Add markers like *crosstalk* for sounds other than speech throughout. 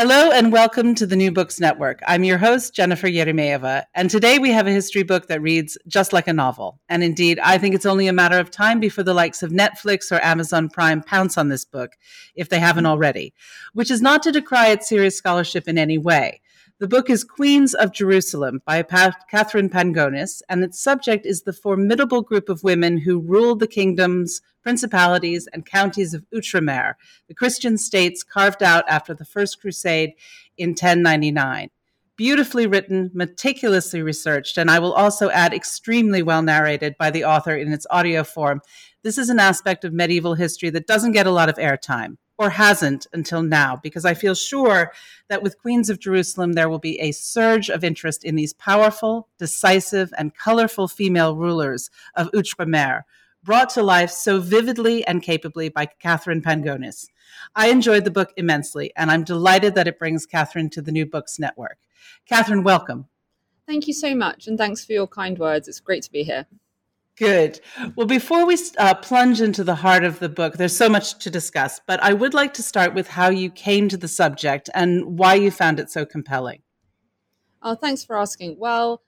Hello and welcome to the New Books Network. I'm your host, Jennifer Eremeeva, and today we have a history book that reads just like a novel. And indeed, I think it's only a matter of time before the likes of Netflix or Amazon Prime pounce on this book, if they haven't already, which is not to decry its serious scholarship in any way. The book is Queens of Jerusalem by Katherine Pangonis, and its subject is the formidable group of women who ruled the kingdoms, principalities, and counties of Outremer, the Christian states carved out after the First Crusade in 1099. Beautifully written, meticulously researched, and I will also add extremely well narrated by the author in its audio form. This is an aspect of medieval history that doesn't get a lot of airtime or hasn't until now, because I feel sure that with Queens of Jerusalem, there will be a surge of interest in these powerful, decisive, and colorful female rulers of Outremer, brought to life so vividly and capably by Katherine Pangonis. I enjoyed the book immensely, and I'm delighted that it brings Katherine to the New Books Network. Katherine, welcome. Thank you so much, and thanks for your kind words. It's great to be here. Good. Well, before we uh, plunge into the heart of the book, there's so much to discuss, but I would like to start with how you came to the subject and why you found it so compelling. Oh, thanks for asking. Well,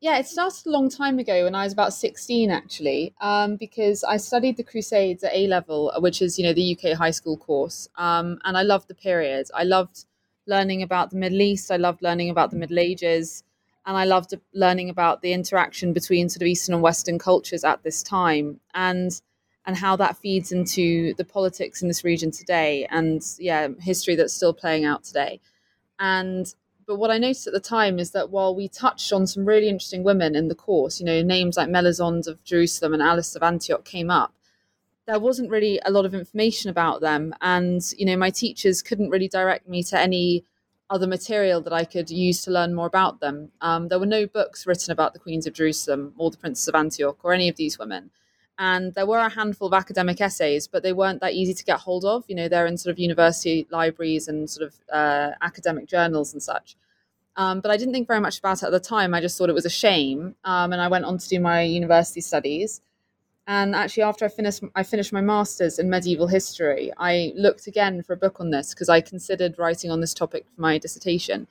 yeah, it started a long time ago when I was about 16, actually, um, because I studied the Crusades at A level, which is, you know, the UK high school course. Um, and I loved the period. I loved learning about the Middle East. I loved learning about the Middle Ages and I loved learning about the interaction between sort of Eastern and Western cultures at this time, and and how that feeds into the politics in this region today, and yeah, history that's still playing out today. And but what I noticed at the time is that while we touched on some really interesting women in the course, you know, names like Melisande of Jerusalem and Alice of Antioch came up, there wasn't really a lot of information about them, and you know, my teachers couldn't really direct me to any other material that I could use to learn more about them. Um, there were no books written about the Queens of Jerusalem or the Princess of Antioch or any of these women. And there were a handful of academic essays, but they weren't that easy to get hold of. You know, they're in sort of university libraries and sort of uh, academic journals and such. Um, but I didn't think very much about it at the time. I just thought it was a shame. Um, and I went on to do my university studies. And actually, after I finished, I finished my master's in medieval history. I looked again for a book on this because I considered writing on this topic for my dissertation,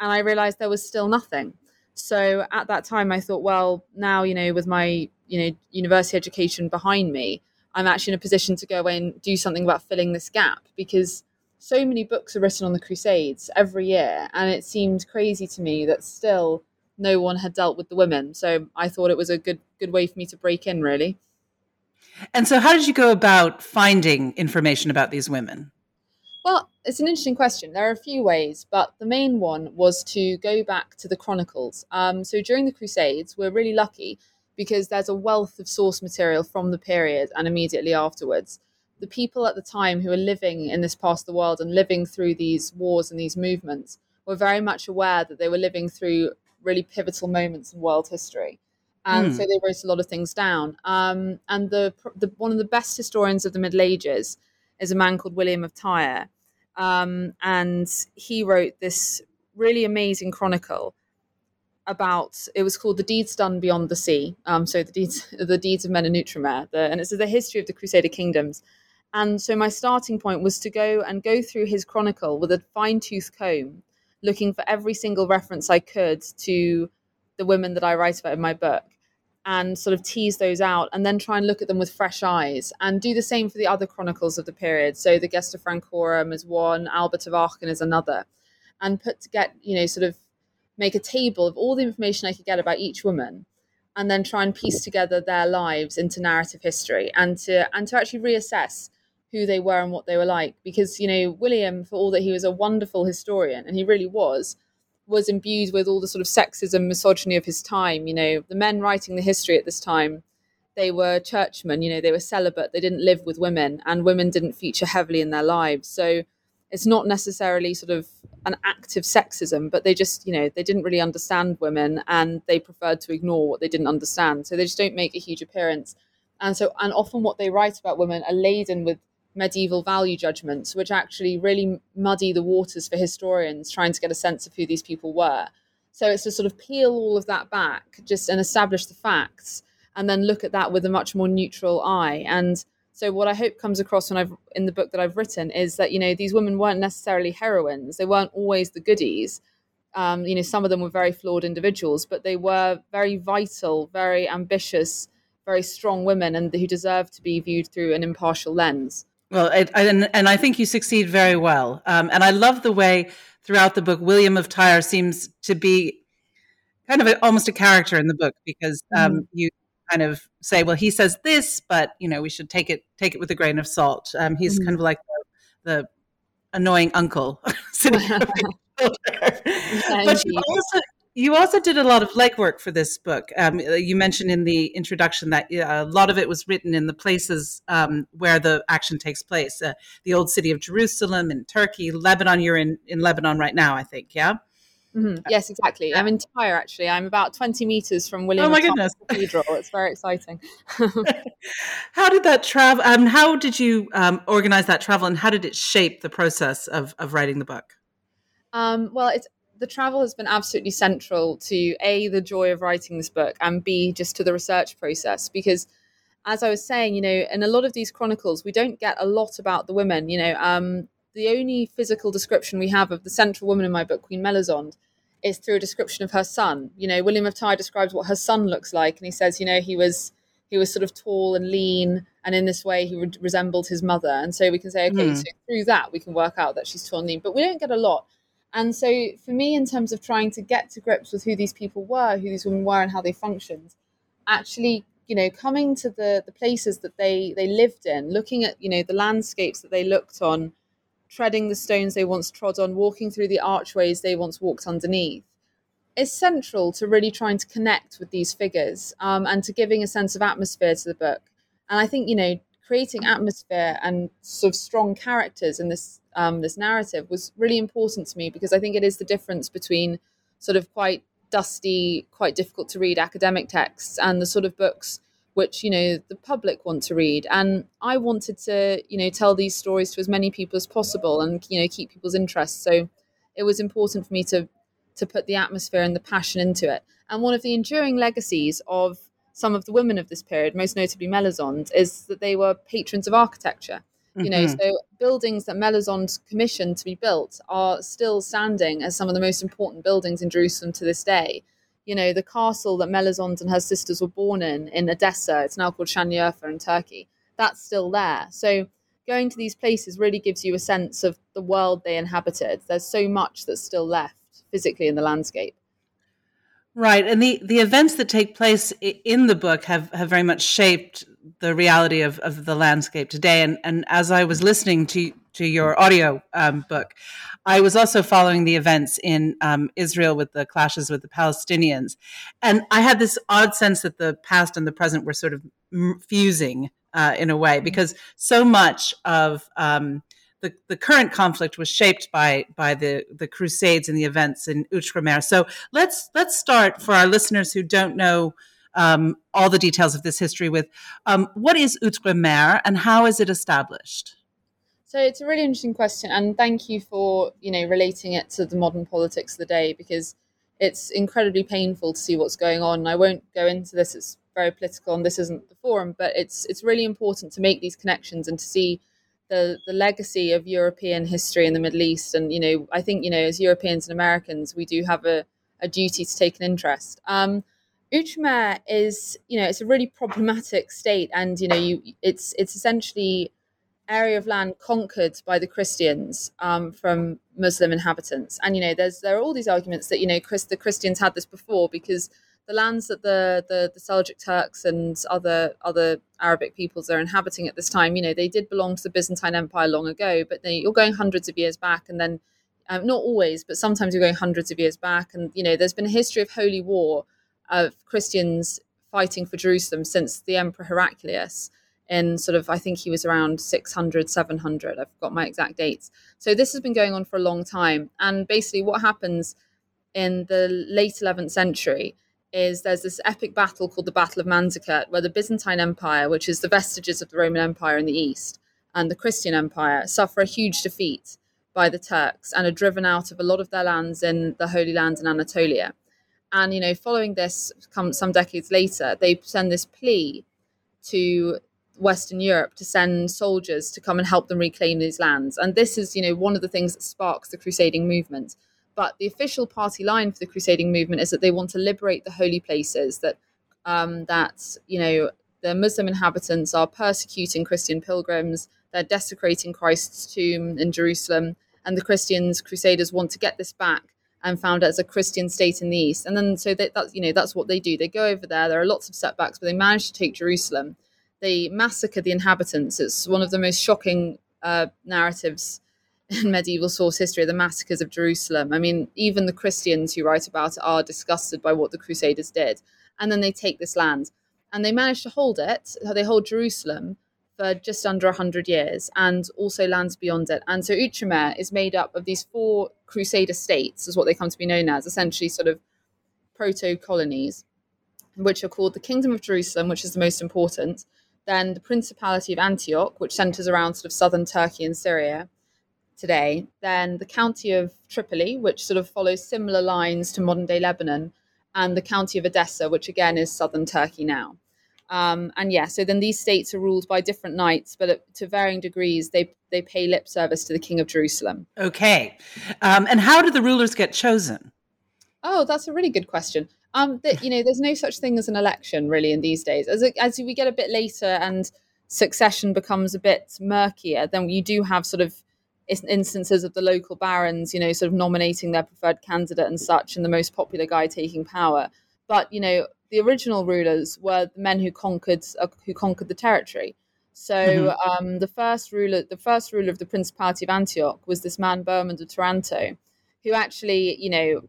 and I realised there was still nothing. So at that time, I thought, well, now you know, with my you know university education behind me, I'm actually in a position to go and do something about filling this gap because so many books are written on the Crusades every year, and it seemed crazy to me that still no one had dealt with the women. So I thought it was a good good way for me to break in, really. And so, how did you go about finding information about these women? Well, it's an interesting question. There are a few ways, but the main one was to go back to the Chronicles. Um, so, during the Crusades, we're really lucky because there's a wealth of source material from the period and immediately afterwards. The people at the time who were living in this part of the world and living through these wars and these movements were very much aware that they were living through really pivotal moments in world history and mm. so they wrote a lot of things down. Um, and the, the, one of the best historians of the Middle Ages is a man called William of Tyre, um, and he wrote this really amazing chronicle about it was called the deeds done beyond the sea um, so the deeds *laughs* the deeds of men in Outremer the, and it's the history of the crusader kingdoms and so my starting point was to go and go through his chronicle with a fine-tooth comb looking for every single reference i could to the women that i write about in my book and sort of tease those out and then try and look at them with fresh eyes and do the same for the other chronicles of the period. So the Gesta Francorum is one, Albert of Aachen is another, and put to get, you know, sort of make a table of all the information I could get about each woman and then try and piece together their lives into narrative history and to and to actually reassess who they were and what they were like because you know William for all that he was a wonderful historian and he really was was imbued with all the sort of sexism, misogyny of his time. You know, the men writing the history at this time, they were churchmen, you know, they were celibate, they didn't live with women, and women didn't feature heavily in their lives. So it's not necessarily sort of an active sexism, but they just, you know, they didn't really understand women and they preferred to ignore what they didn't understand. So they just don't make a huge appearance. And so, and often what they write about women are laden with medieval value judgments, which actually really muddy the waters for historians trying to get a sense of who these people were. So it's to sort of peel all of that back, just and establish the facts, and then look at that with a much more neutral eye. And so what I hope comes across when I've in the book that I've written is that you know these women weren't necessarily heroines; they weren't always the goodies. Um, you know, some of them were very flawed individuals, but they were very vital, very ambitious, very strong women, and who deserved to be viewed through an impartial lens. Well, it, and and I think you succeed very well. Um, and I love the way throughout the book William of Tyre seems to be kind of a, almost a character in the book because um, mm. you kind of say, well, he says this, but you know, we should take it take it with a grain of salt. Um, he's mm. kind of like the, the annoying uncle *laughs* sitting. *laughs* but you also you also did a lot of legwork for this book. Um, you mentioned in the introduction that uh, a lot of it was written in the places um, where the action takes place uh, the old city of Jerusalem in Turkey, Lebanon. You're in, in Lebanon right now, I think, yeah? Mm-hmm. Yes, exactly. I'm in Tyre, actually. I'm about 20 meters from William oh my goodness. Cathedral. It's very exciting. *laughs* *laughs* how did that travel? Um, how did you um, organize that travel and how did it shape the process of, of writing the book? Um, well, it's the travel has been absolutely central to a the joy of writing this book and b just to the research process. Because as i was saying you know in a lot of these chronicles we don't get a lot about the women you know um, the only physical description we have of the central woman in my book queen melisande is through a description of her son. You know william of tyre describes what her son looks like and he says you know he was he was sort of tall and lean and in this way he re- resembled his mother. And so we can say okay mm. so through that we can work out that she's tall and lean. But we don't get a lot and so, for me, in terms of trying to get to grips with who these people were, who these women were, and how they functioned, actually, you know, coming to the the places that they they lived in, looking at you know the landscapes that they looked on, treading the stones they once trod on, walking through the archways they once walked underneath, is central to really trying to connect with these figures um, and to giving a sense of atmosphere to the book. And I think you know creating atmosphere and sort of strong characters in this um, this narrative was really important to me because I think it is the difference between sort of quite dusty, quite difficult to read academic texts and the sort of books which you know the public want to read. And i wanted to you know tell these stories to as many people as possible and you know keep people's interest so it was important for me to to put the atmosphere and the passion into it. And one of the enduring legacies of some of the women of this period most notably melisande is that they were patrons of architecture. You know mm-hmm. so buildings that melisande commissioned to be built are still standing as some of the most important buildings in jerusalem to this day. You know the castle that melisande and her sisters were born in in edessa it's now called Şanlıurfa in turkey that's still there. So going to these places really gives you a sense of the world they inhabited. There's so much that's still left physically in the landscape Right, and the the events that take place in the book have have very much shaped the reality of, of the landscape today. And and as I was listening to to your audio um, book, I was also following the events in um, Israel with the clashes with the Palestinians, and I had this odd sense that the past and the present were sort of fusing uh, in a way because so much of um, the, the current conflict was shaped by by the the Crusades and the events in Outremer. So let's let's start for our listeners who don't know um, all the details of this history with um, what is Outremer and how is it established? So it's a really interesting question, and thank you for you know relating it to the modern politics of the day because it's incredibly painful to see what's going on. I won't go into this; it's very political, and this isn't the forum. But it's it's really important to make these connections and to see the the legacy of European history in the Middle East. And you know, I think you know, as Europeans and Americans, we do have a, a duty to take an interest. Um, is, you know, it's a really problematic state, and you know, you it's it's essentially area of land conquered by the Christians um, from Muslim inhabitants. And you know, there's there are all these arguments that you know Chris, the Christians had this before because the lands that the, the the Seljuk Turks and other other Arabic peoples are inhabiting at this time, you know, they did belong to the Byzantine Empire long ago, but they, you're going hundreds of years back, and then um, not always, but sometimes you're going hundreds of years back, and you know, there's been a history of holy war of Christians fighting for Jerusalem since the Emperor Heraclius in sort of, I think he was around 600, 700. I've got my exact dates. So this has been going on for a long time. And basically, what happens in the late 11th century is there's this epic battle called the Battle of Manzikert, where the Byzantine Empire, which is the vestiges of the Roman Empire in the east, and the Christian Empire suffer a huge defeat by the Turks and are driven out of a lot of their lands in the Holy Land in Anatolia. And you know, following this, come some decades later, they send this plea to Western Europe to send soldiers to come and help them reclaim these lands. And this is, you know, one of the things that sparks the crusading movement. But the official party line for the crusading movement is that they want to liberate the holy places. That um, that you know the Muslim inhabitants are persecuting Christian pilgrims. They're desecrating Christ's tomb in Jerusalem, and the Christians crusaders want to get this back and found it as a Christian state in the east. And then so that, that's you know that's what they do. They go over there. There are lots of setbacks, but they manage to take Jerusalem they massacre the inhabitants. It's one of the most shocking uh, narratives in medieval source history, the massacres of Jerusalem. I mean, even the Christians who write about it are disgusted by what the Crusaders did. And then they take this land and they manage to hold it. They hold Jerusalem for just under 100 years and also lands beyond it. And so Outremer is made up of these four Crusader states, is what they come to be known as, essentially sort of proto colonies, which are called the Kingdom of Jerusalem, which is the most important, then the Principality of Antioch, which centers around sort of southern Turkey and Syria today, then the County of Tripoli, which sort of follows similar lines to modern day Lebanon, and the County of Edessa, which again is southern Turkey now. Um, and yeah, so then these states are ruled by different knights, but to varying degrees, they they pay lip service to the King of Jerusalem. Okay, um, and how do the rulers get chosen? Oh, that's a really good question. Um, that you know, there's no such thing as an election really in these days. As as we get a bit later and succession becomes a bit murkier, then you do have sort of instances of the local barons, you know, sort of nominating their preferred candidate and such, and the most popular guy taking power. But you know, the original rulers were the men who conquered uh, who conquered the territory. So mm-hmm. um, the first ruler, the first ruler of the Principality of Antioch, was this man Bohemond of Taranto, who actually, you know,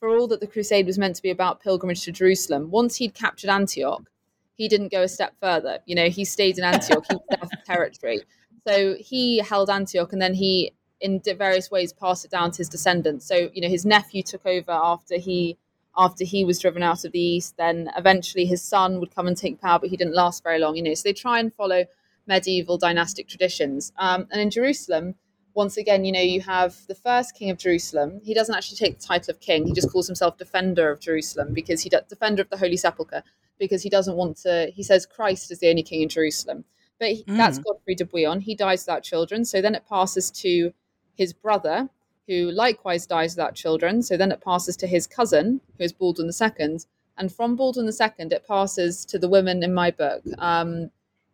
for all that the crusade was meant to be about pilgrimage to Jerusalem, once he'd captured Antioch, he didn't go a step further. You know, he stayed in Antioch, he *laughs* was territory. So he held Antioch and then he, in various ways, passed it down to his descendants. So, you know, his nephew took over after he after he was driven out of the east. Then eventually his son would come and take power, but he didn't last very long. You know, so they try and follow medieval dynastic traditions. Um, and in Jerusalem, once again, you know, you have the first king of Jerusalem. He doesn't actually take the title of king. He just calls himself defender of Jerusalem because he defender of the Holy Sepulchre because he doesn't want to. He says Christ is the only king in Jerusalem, but he, mm. that's Godfrey de Bouillon. He dies without children. So then it passes to his brother, who likewise dies without children. So then it passes to his cousin, who is Baldwin II. And from Baldwin II, it passes to the women in my book. Um,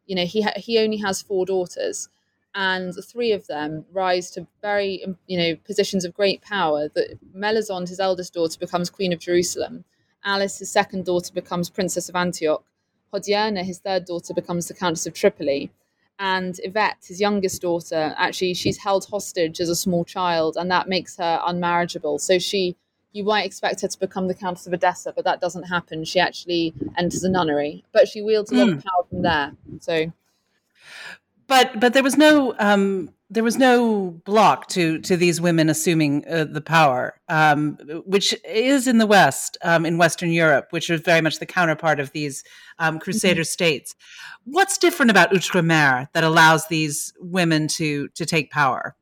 you know, he ha- he only has four daughters and three of them rise to very you know positions of great power that Melisande his eldest daughter becomes queen of Jerusalem Alice his second daughter becomes princess of Antioch Hodierna his third daughter becomes the countess of Tripoli. And Yvette his youngest daughter actually she's held hostage as a small child and that makes her unmarriageable. So she you might expect her to become the countess of Edessa but that doesn't happen. She actually enters a nunnery but she wields a lot of hmm. power from there. So but but there was no um, there was no block to to these women assuming uh, the power, um, which is in the West, um, in Western Europe, which is very much the counterpart of these um, Crusader mm-hmm. states. What's different about Outremer that allows these women to to take power?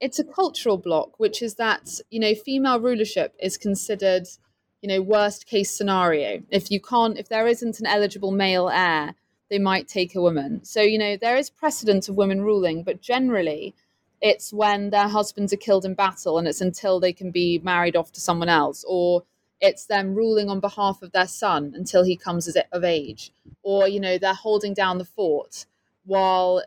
It's a cultural block, which is that you know female rulership is considered you know worst case scenario. If you can't, if there isn't an eligible male heir they might take a woman. So, you know, there is precedent of women ruling, but generally it's when their husbands are killed in battle and it's until they can be married off to someone else, or it's them ruling on behalf of their son until he comes of age or you know they're holding down the fort while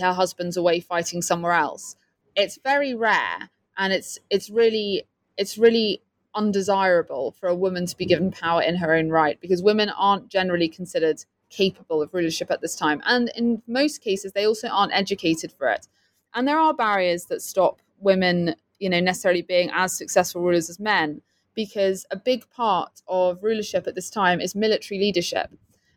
her husband's away fighting somewhere else it's very rare and it's it's really it's really undesirable for a woman to be given power in her own right because women aren't generally considered capable of rulership at this time. And in most cases they also aren't educated for it. And there are barriers that stop women you know necessarily being as successful rulers as men because a big part of rulership at this time is military leadership.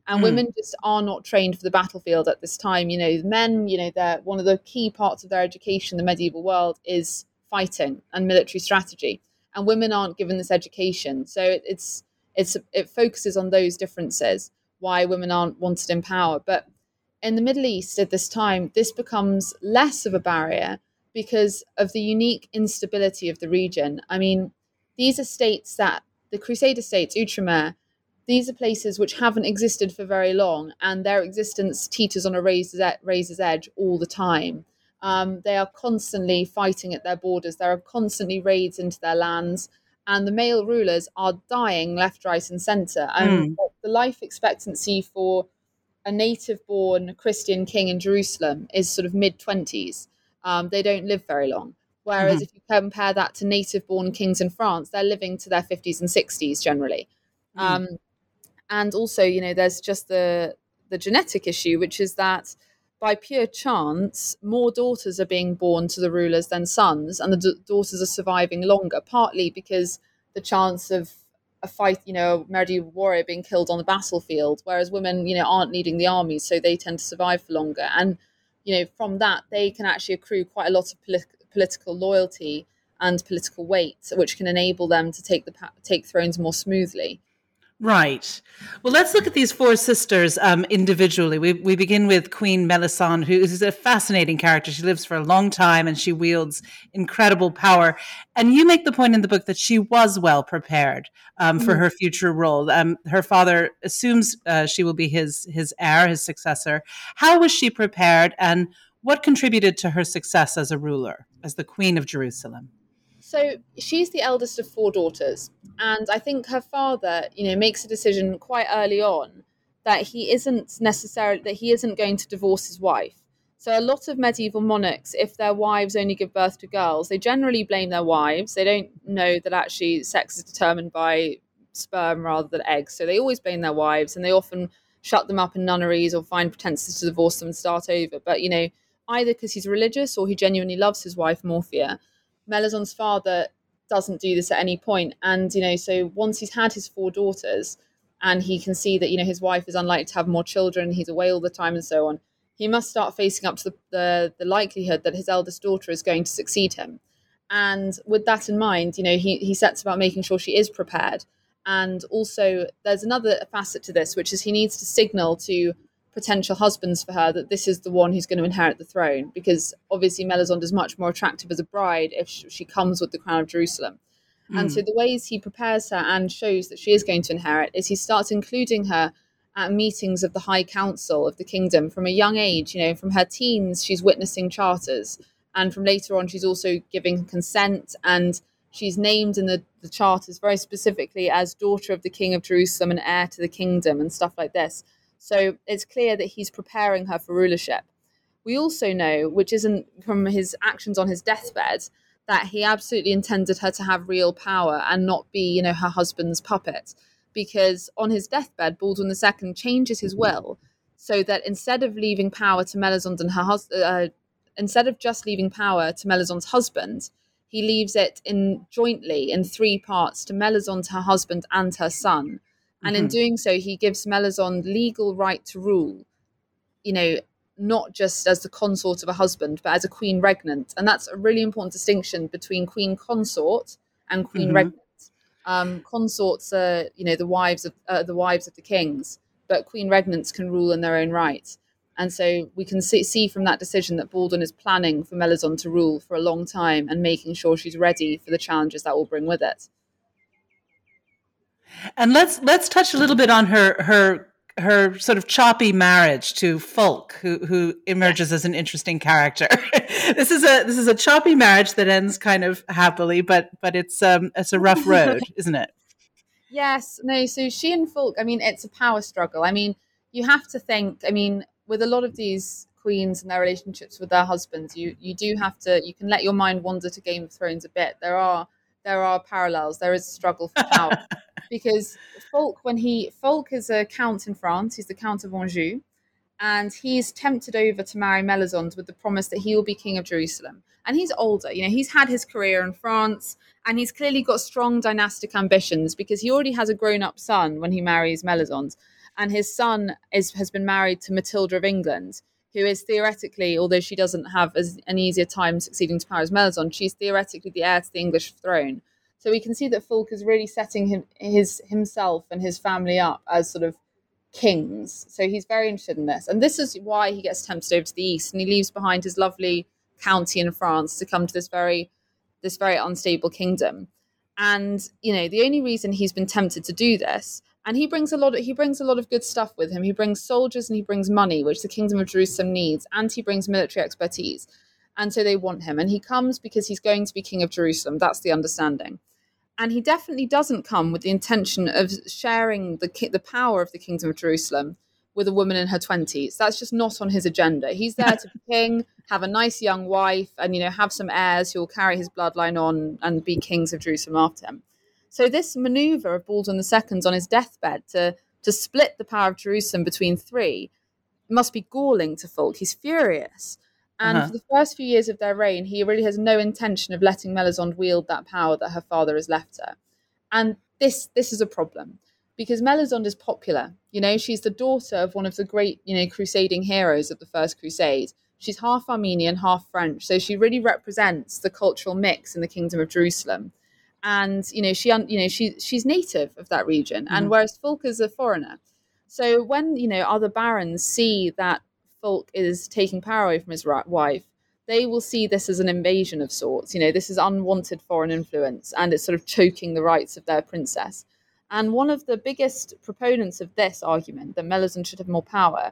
And mm. women just are not trained for the battlefield at this time. You know men you know they're one of the key parts of their education in the medieval world is fighting and military strategy. And women aren't given this education. So it, it's it's it focuses on those differences why women aren't wanted in power but in the middle east at this time this becomes less of a barrier because of the unique instability of the region i mean these are states that the Crusader states, Outremer, these are places which haven't existed for very long, and their existence teeters on a razor's, razor's edge all the time. Um, they are constantly fighting at their borders. There are constantly raids into their lands, and the male rulers are dying left, right, and centre. And mm. the life expectancy for a native-born Christian king in Jerusalem is sort of mid twenties. Um, they don't live very long. Whereas mm-hmm. if you compare that to native born kings in France, they're living to their 50s and 60s generally. Mm. Um, and also, you know, there's just the, the genetic issue, which is that by pure chance, more daughters are being born to the rulers than sons, and the d- daughters are surviving longer, partly because the chance of a fight, you know, a warrior being killed on the battlefield, whereas women, you know, aren't needing the army, so they tend to survive for longer. And, you know, from that, they can actually accrue quite a lot of political political loyalty and political weight, which can enable them to take the take thrones more smoothly. Right. Well, let's look at these four sisters um, individually. We, we begin with Queen Melisande, who is a fascinating character. She lives for a long time and she wields incredible power. And you make the point in the book that she was well prepared um, for mm-hmm. her future role. Um, her father assumes uh, she will be his his heir, his successor. How was she prepared, and what contributed to her success as a ruler, as the Queen of Jerusalem? So she's the eldest of four daughters, and I think her father, you know, makes a decision quite early on that he isn't necessarily that he isn't going to divorce his wife. So a lot of medieval monarchs, if their wives only give birth to girls, they generally blame their wives. They don't know that actually sex is determined by sperm rather than eggs. So they always blame their wives, and they often shut them up in nunneries or find pretenses to divorce them and start over. But you know, either because he's religious or he genuinely loves his wife Morphia. Melisande's father doesn't do this at any point, and you know, so once he's had his four daughters, and he can see that you know his wife is unlikely to have more children, he's away all the time, and so on. He must start facing up to the, the, the likelihood that his eldest daughter is going to succeed him. And with that in mind, you know, he, he sets about making sure she is prepared. And also, there's another facet to this, which is he needs to signal to potential husbands for her that this is the one who's going to inherit the throne because obviously Melisande is much more attractive as a bride if she comes with the crown of Jerusalem. Mm. And so hmm. the ways he prepares her and shows that she is going to inherit is he starts including her at meetings of the high council of the kingdom from a young age, you know, from her teens she's witnessing charters and from later on she's also giving consent and she's named in the, the charters very specifically as daughter of the king of Jerusalem and heir to the kingdom and stuff like this. So it's clear that he's preparing her for rulership. We also know, which isn't from his actions on his deathbed, that he absolutely intended her to have real power and not be, you know, her husband's puppet. Because on his deathbed, Baldwin II changes his will so that instead of leaving power to Melisande and her husband, uh, instead of just leaving power to Melisande's husband, he leaves it in jointly in three parts to Melisande, her husband, and her son. And mm-hmm. in doing so, he gives Melisande legal right to rule, you know, not just as the consort of a husband, but as a queen regnant. And that's a really important distinction between queen consort and queen mm-hmm. regnant. Um, consorts are, you know, the wives of uh, the wives of the kings, but queen regnants can rule in their own right. And so we can see, see from that decision that Baldwin is planning for Melisande to rule for a long time and making sure she's ready for the challenges that will bring with it. And let's let's touch a little bit on her her her sort of choppy marriage to Fulk, who who emerges as an interesting character. *laughs* this is a this is a choppy marriage that ends kind of happily, but but it's um it's a rough road, *laughs* isn't it? Yes, no. So she and Fulk, I mean, it's a power struggle. I mean, you have to think. I mean, with a lot of these queens and their relationships with their husbands, you you do have to. You can let your mind wander to Game of Thrones a bit. There are there are parallels. There is a struggle for power *laughs* because Fulk, when he Fulk is a count in France, he's the Count of Anjou, and he's tempted over to marry Melisande with the promise that he will be king of Jerusalem. And he's older, you know, he's had his career in France and he's clearly got strong dynastic ambitions because he already has a grown-up son when he marries Melisande. And his son is has been married to Matilda of England, who is theoretically, although she doesn't have as an easier time succeeding to power as Melisande, she's theoretically the heir to the English throne. So we can see that Fulk is really setting him his himself and his family up as sort of kings. So he's very interested in this. And this is why he gets tempted over to the east and he leaves behind his lovely county in France to come to this very this very unstable kingdom. And you know, the only reason he's been tempted to do this, and he brings a lot of he brings a lot of good stuff with him. He brings soldiers and he brings money, which the kingdom of Jerusalem needs, and he brings military expertise. And so they want him. And he comes because he's going to be king of Jerusalem. That's the understanding and he definitely doesn't come with the intention of sharing the the power of the kingdom of Jerusalem with a woman in her 20s. That's just not on his agenda. He's there to be *laughs* king, have a nice young wife, and you know have some heirs who will carry his bloodline on and be kings of Jerusalem after him. So this maneuver of Baldwin II's on his deathbed to to split the power of Jerusalem between three must be galling to Fulk. He's furious. And uh-huh. for the first few years of their reign, he really has no intention of letting Melisande wield that power that her father has left her. And this this is a problem because Melisande is popular. You know, she's the daughter of one of the great, you know, crusading heroes of the First Crusade. She's half Armenian, half French, so she really represents the cultural mix in the Kingdom of Jerusalem. And you know, she, you know, she she's native of that region, mm-hmm. and whereas Fulk is a foreigner. So when you know other barons see that Fulk is taking power away from his wife, they will see this as an invasion of sorts. You know, this is unwanted foreign influence and it's sort of choking the rights of their princess. And one of the biggest proponents of this argument, that Melisande should have more power,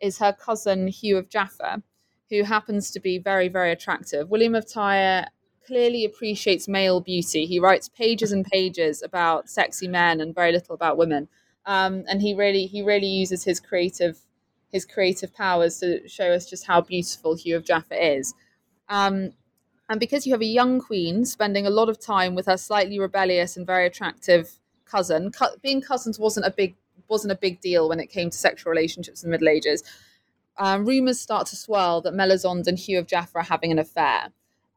is her cousin Hugh of Jaffa, who happens to be very, very attractive. William of Tyre clearly appreciates male beauty. He writes pages and pages about sexy men and very little about women. Um, and he really, he really uses his creative his creative powers to show us just how beautiful Hugh of Jaffa is. Um, and because you have a young queen spending a lot of time with her slightly rebellious and very attractive cousin, cu- being cousins wasn't a big wasn't a big deal when it came to sexual relationships in the Middle Ages. Um, rumors start to swirl that Melisande and Hugh of Jaffa are having an affair,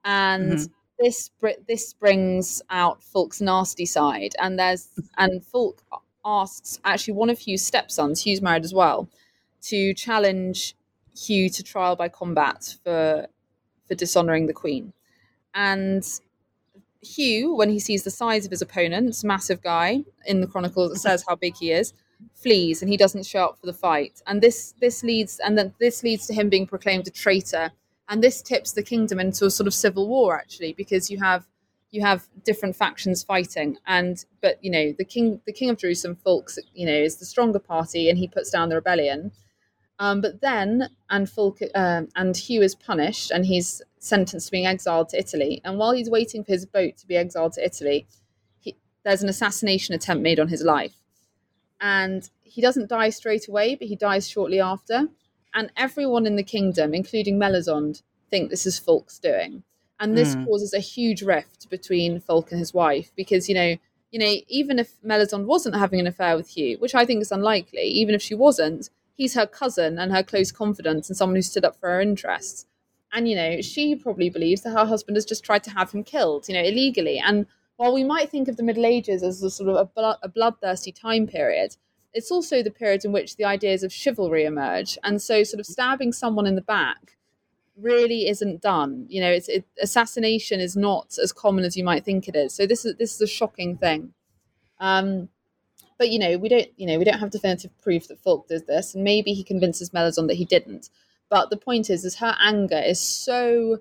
and mm-hmm. this this brings out Fulk's nasty side. And there's and Fulk asks actually one of Hugh's stepsons, Hugh's married as well, to challenge Hugh to trial by combat for for dishonoring the Queen. And Hugh, when he sees the size of his opponent, massive guy in the Chronicles, it says how big he is, flees and he doesn't show up for the fight. And this this leads and then this leads to him being proclaimed a traitor. And this tips the kingdom into a sort of civil war actually, because you have you have different factions fighting and but you know the king the king of jerusalem Fulks, you know is the stronger party and he puts down the rebellion um, but then, and, Fulk, uh, and Hugh is punished and he's sentenced to being exiled to Italy. And while he's waiting for his boat to be exiled to Italy, he, there's an assassination attempt made on his life. And he doesn't die straight away, but he dies shortly after. And everyone in the kingdom, including Melisande, think this is Fulk's doing. And this mm. causes a huge rift between Fulk and his wife because, you know, you know, even if Melisande wasn't having an affair with Hugh, which I think is unlikely, even if she wasn't, he's her cousin and her close confidant and someone who stood up for her interests. And, you know, she probably believes that her husband has just tried to have him killed, you know, illegally. And while we might think of the Middle Ages as a sort of a, a bloodthirsty time period, it's also the period in which the ideas of chivalry emerge. And so, sort of stabbing someone in the back really isn't done. You know, it's it, assassination is not as common as you might think it is. So this is this is a shocking thing. Um, but you know, we don't, you know, we don't have definitive proof that Fulk did this, and maybe he convinces Melisande that he didn't. But the point is, is her anger is so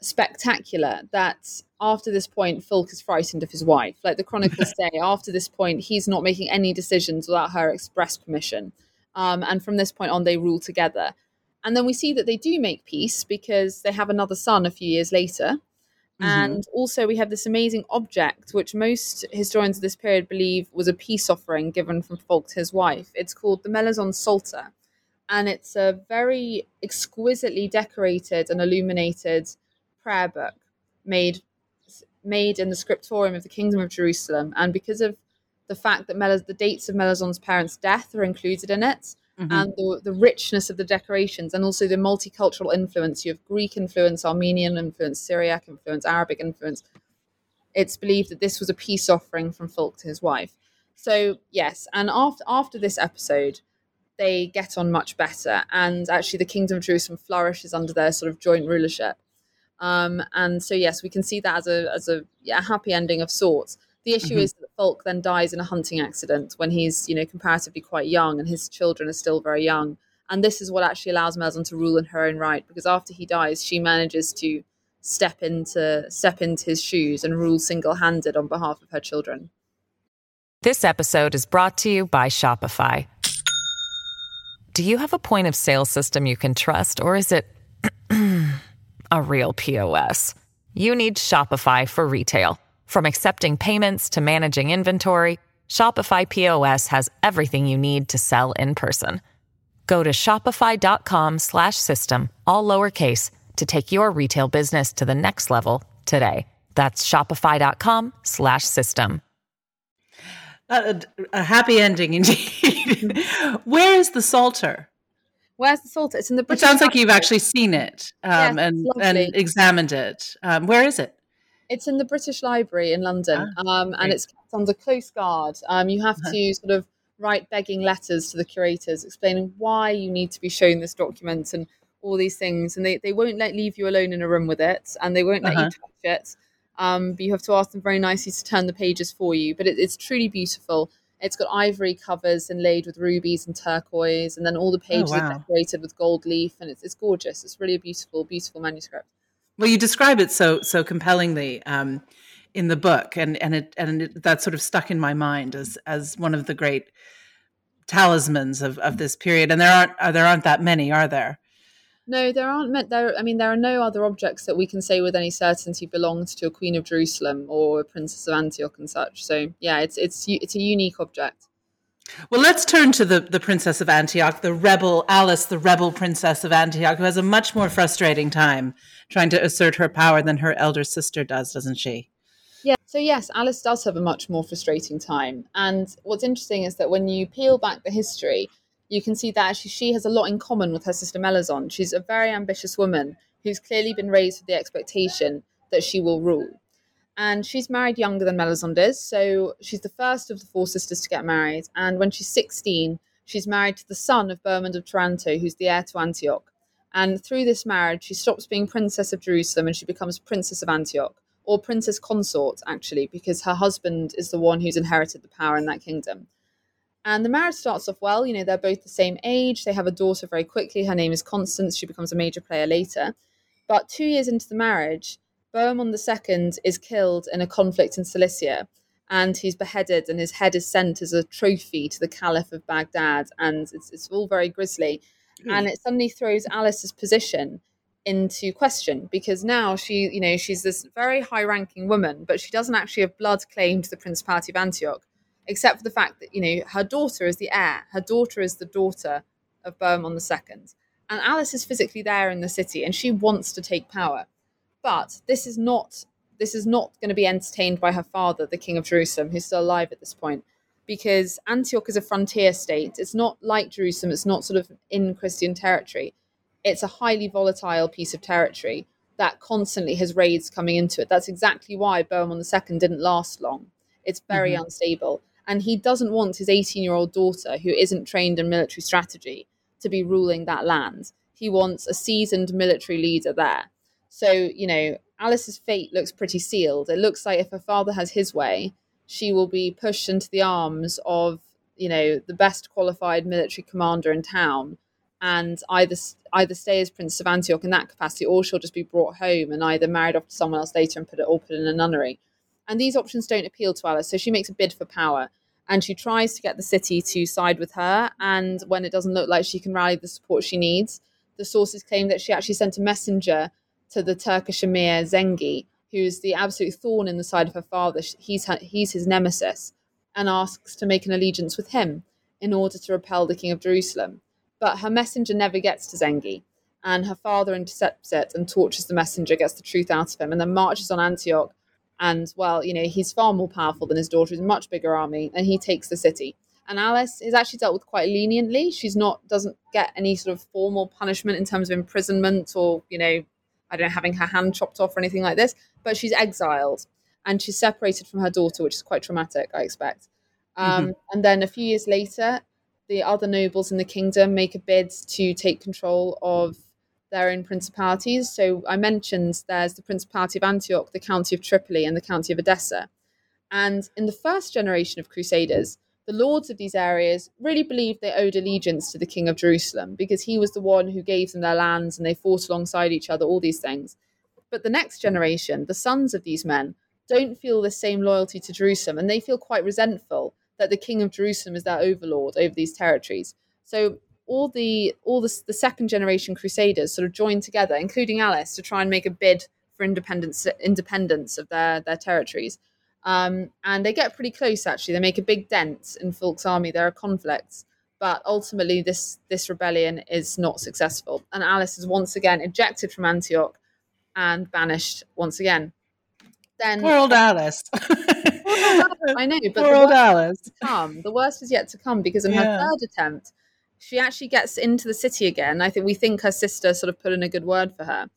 spectacular that after this point, Fulk is frightened of his wife. Like the chronicles *laughs* say, after this point, he's not making any decisions without her express permission. Um, and from this point on, they rule together. And then we see that they do make peace because they have another son a few years later. Mm-hmm. And also, we have this amazing object, which most historians of this period believe was a peace offering given from Fulk to his wife. It's called the Melisande Psalter. And it's a very exquisitely decorated and illuminated prayer book made made in the scriptorium of the Kingdom of Jerusalem. And because of the fact that the dates of Melisande's parents' death are included in it, mm-hmm. and the, the richness of the decorations and also the multicultural influence. You have Greek influence, Armenian influence, Syriac influence, Arabic influence. It's believed that this was a peace offering from Fulk to his wife. So yes, and after after this episode, they get on much better, and actually the kingdom of Jerusalem flourishes under their sort of joint rulership. Um, and so yes, we can see that as a as a yeah, happy ending of sorts. The issue mm-hmm. is Fulk then dies in a hunting accident when he's, you know, comparatively quite young and his children are still very young. And this is what actually allows Melisande to rule in her own right, because after he dies, she manages to step into step into his shoes and rule single-handed on behalf of her children. This episode is brought to you by Shopify. Do you have a point of sale system you can trust, or is it *clears throat* a real POS? You need Shopify for retail. From accepting payments to managing inventory, Shopify POS has everything you need to sell in person. Go to shopify.com/system all lowercase to take your retail business to the next level today. That's shopify.com/system. A, a happy ending indeed. *laughs* Where is the Psalter? Where's the Psalter? It's in the. British it sounds like you've actually seen it um, yes, and, and examined it. Um, where is it? It's in the British Library in London, ah, um, and it's kept under close guard. Um, you have uh-huh. to sort of write begging letters to the curators explaining why you need to be shown this document and all these things, and they, they won't let leave you alone in a room with it, and they won't let uh-huh. you touch it. Um, but you have to ask them very nicely to turn the pages for you. But it, it's truly beautiful. It's got ivory covers inlaid with rubies and turquoise, and then all the oh, pages oh, wow. are decorated with gold leaf, and it's, it's gorgeous. It's really a beautiful, beautiful manuscript. Well, you describe it so so compellingly um, in the book, and and it and it, that sort of stuck in my mind as as one of the great talismans of, of this period. And there aren't uh, there aren't that many, are there? No, there aren't. Met, there, I mean, there are no other objects that we can say with any certainty belonged to a queen of Jerusalem or a princess of Antioch and such. So, yeah, it's it's it's a unique object. Well, let's turn to the, the Princess of Antioch, the rebel Alice, the rebel Princess of Antioch, who has a much more frustrating time trying to assert her power than her elder sister does, doesn't she? Yeah, so yes, Alice does have a much more frustrating time. And what's interesting is that when you peel back the history, you can see that actually she has a lot in common with her sister Melisande. She's a very ambitious woman who's clearly been raised with the expectation that she will rule and she's married younger than Melisande is. So she's the first of the four sisters to get married. And when she's 16, she's married to the son of Bohemond of Taranto, who's the heir to Antioch. And through this marriage, she stops being Princess of Jerusalem and she becomes Princess of Antioch, or Princess Consort, actually, because her husband is the one who's inherited the power in that kingdom. And the marriage starts off well. You know, they're both the same age. They have a daughter very quickly. Her name is Constance. She becomes a major player later. But two years into the marriage, Bohemond II is killed in a conflict in Cilicia and he's beheaded and his head is sent as a trophy to the Caliph of Baghdad. And it's, it's all very grisly. Mm. And it suddenly throws Alice's position into question because now she, you know, she's this very high ranking woman, but she doesn't actually have blood claim to the Principality of Antioch, except for the fact that, you know, her daughter is the heir. Her daughter is the daughter of Bohemond II. And Alice is physically there in the city and she wants to take power. But this is not this is not going to be entertained by her father, the King of Jerusalem, who's still alive at this point, because Antioch is a frontier state. It's not like Jerusalem. It's not sort of in Christian territory. It's a highly volatile piece of territory that constantly has raids coming into it. That's exactly why Bohemond II didn't last long. It's very mm-hmm. unstable. And he doesn't want his 18 year old daughter, who isn't trained in military strategy, to be ruling that land. He wants a seasoned military leader there. So, you know, Alice's fate looks pretty sealed. It looks like if her father has his way, she will be pushed into the arms of, you know, the best qualified military commander in town and either either stay as Prince of Antioch in that capacity or she'll just be brought home and either married off to someone else later and put it all put in a nunnery. And these options don't appeal to Alice, so she makes a bid for power and she tries to get the city to side with her. And when it doesn't look like she can rally the support she needs, the sources claim that she actually sent a messenger to the Turkish emir Zengi, who's the absolute thorn in the side of her father. He's her, he's his nemesis, and asks to make an allegiance with him in order to repel the king of Jerusalem. But her messenger never gets to Zengi, and her father intercepts it and tortures the messenger, gets the truth out of him, and then marches on Antioch. And well, you know, he's far more powerful than his daughter, he's a much bigger army, and he takes the city. And Alice is actually dealt with quite leniently. She's not doesn't get any sort of formal punishment in terms of imprisonment or, you know, I don't know, having her hand chopped off or anything like this, but she's exiled and she's separated from her daughter, which is quite traumatic, I expect. Um, mm-hmm. And then a few years later, the other nobles in the kingdom make a bid to take control of their own principalities. So I mentioned there's the Principality of Antioch, the County of Tripoli, and the County of Edessa. And in the first generation of Crusaders, the lords of these areas really believed they owed allegiance to the king of Jerusalem because he was the one who gave them their lands and they fought alongside each other, all these things. But the next generation, the sons of these men, don't feel the same loyalty to Jerusalem and they feel quite resentful that the king of Jerusalem is their overlord over these territories. So all the all the, the second generation crusaders sort of joined together, including Alice, to try and make a bid for independence independence of their, their territories. Um, and they get pretty close, actually. They make a big dent in Fulk's army. There are conflicts. But ultimately, this, this rebellion is not successful. And Alice is once again ejected from Antioch and banished once again. Then Poor old Alice. *laughs* I know, but old Alice. come. The worst is yet to come because in yeah. her third attempt, she actually gets into the city again. I think we think her sister sort of put in a good word for her.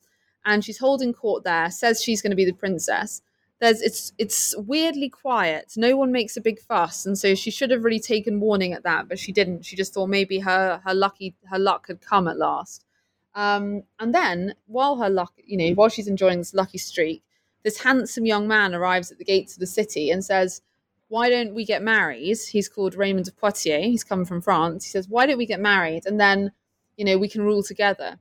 And she's holding court there, says she's going to be the princess there's it's it's weirdly quiet. No one makes a big fuss, and so she should have really taken warning at that, but she didn't. She just thought maybe her her lucky her luck had come at last. Um, and then while her luck, you know, while she's enjoying this lucky streak, this handsome young man arrives at the gates of the city and says, "Why don't we get married?" He's called Raymond of Poitiers. He's come from France. He says, "Why don't we get married, and then, you know, we can rule together."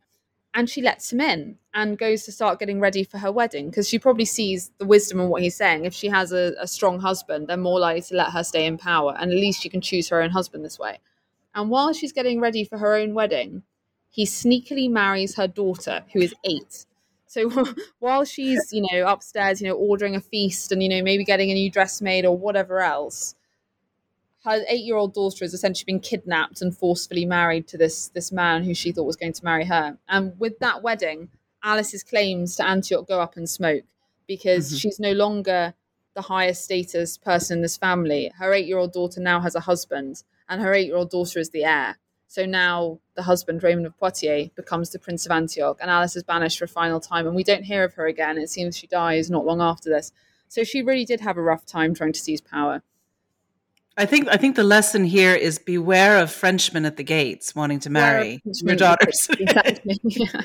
And she lets him in and goes to start getting ready for her wedding because she probably sees the wisdom in what he's saying. If she has a, a, strong husband, they're more likely to let her stay in power, and at least she can choose her own husband this way. And while she's getting ready for her own wedding, he sneakily marries her daughter, who is eight. So *laughs* while she's, you know, upstairs, you know, ordering a feast and, you know, maybe getting a new dress made or whatever else, her eight-year-old daughter has essentially been kidnapped and forcefully married to this this man who she thought was going to marry her. And with that wedding, Alice's claims to Antioch go up in smoke because mm-hmm. she's no longer the highest status person in this family. Her eight-year-old daughter now has a husband, and her eight-year-old daughter is the heir. So now the husband, Raymond of Poitiers, becomes the Prince of Antioch, and Alice is banished for a final time, and we don't hear of her again. It seems she dies not long after this. So she really did have a rough time trying to seize power. I think I think the lesson here is beware of Frenchmen at the gates wanting to marry your daughters. Exactly. *laughs* yeah.